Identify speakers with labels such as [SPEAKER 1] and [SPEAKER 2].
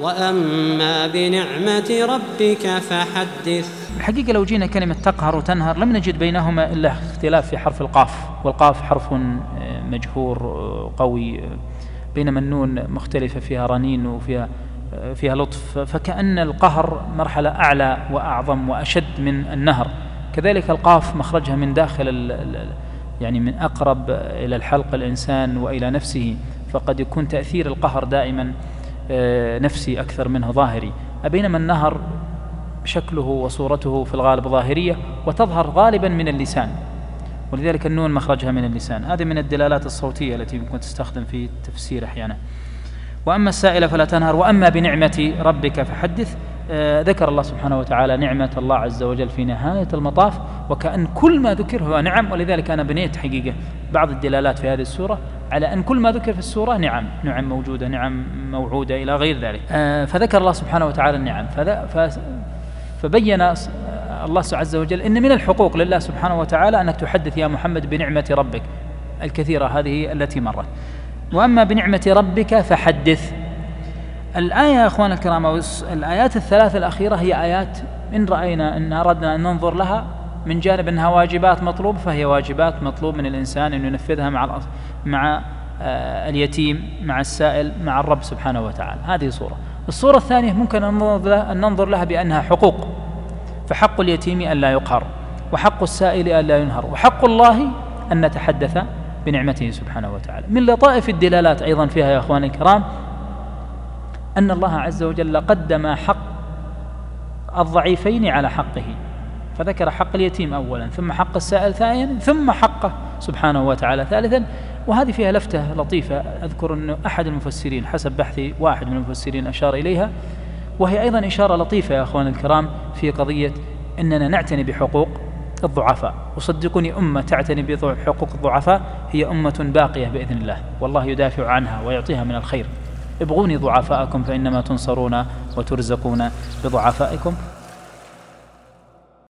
[SPEAKER 1] وأما بنعمة ربك فحدث.
[SPEAKER 2] الحقيقة لو جينا كلمة تقهر وتنهر لم نجد بينهما إلا اختلاف في حرف القاف والقاف حرف آه، مجهور آه، قوي آه، بينما النون مختلفة فيها رنين وفيها فيها لطف. فكأن القهر مرحلة أعلى وأعظم وأشد من النهر. كذلك القاف مخرجها من داخل يعني من أقرب إلى الحلق الإنسان وإلى نفسه. فقد يكون تأثير القهر دائما نفسي أكثر منه ظاهري. بينما النهر شكله وصورته في الغالب ظاهرية وتظهر غالبا من اللسان ولذلك النون مخرجها من اللسان. هذه من الدلالات الصوتية التي يمكن تستخدم في التفسير أحيانا. وأما السائل فلا تنهر وأما بنعمة ربك فحدث. آه ذكر الله سبحانه وتعالى نعمة الله عز وجل في نهاية المطاف وكأن كل ما ذكر هو نعم ولذلك أنا بنيت حقيقة بعض الدلالات في هذه السورة. على أن كل ما ذكر في السورة نعم نعم موجودة نعم موعودة إلى غير ذلك. آه فذكر الله سبحانه وتعالى النعم. فبين الله عز وجل أن من الحقوق لله سبحانه وتعالى أنك تحدث يا محمد بنعمة ربك الكثيرة هذه التي مرت. وأما بنعمة ربك فحدث. الآية يا أخوان الكرام الآيات الثلاث الأخيرة هي آيات إن رأينا إن أردنا أن ننظر لها من جانب أنها واجبات مطلوب فهي واجبات مطلوب من الإنسان أن ينفذها مع مع آه، اليتيم مع السائل مع الرب سبحانه وتعالى. هذه صورة. الصورة الثانية ممكن أن ننظر لها بأنها حقوق. فحق اليتيم أن لا يقهر وحق السائل أن لا ينهر وحق الله أن نتحدث بنعمته سبحانه وتعالى. من لطائف الدلالات أيضا فيها يا أخواني الكرام أن الله عز وجل قدم حق الضعيفين على حقه. فذكر حق اليتيم أولا ثم حق السائل ثانيا ثم حقه سبحانه وتعالى ثالثا. وهذه فيها لفتة لطيفة أذكر أن أحد المفسرين حسب بحثي واحد من المفسرين أشار إليها. وهي أيضا إشارة لطيفة يا أخوان الكرام في قضية أننا نعتني بحقوق الضعفاء. وصدقوني أمة تعتني بحقوق الضعفاء هي أمة باقية بإذن الله. والله يدافع عنها ويعطيها من الخير. ابغوني ضعفاءكم فإنما تنصرون وترزقون بضعفائكم.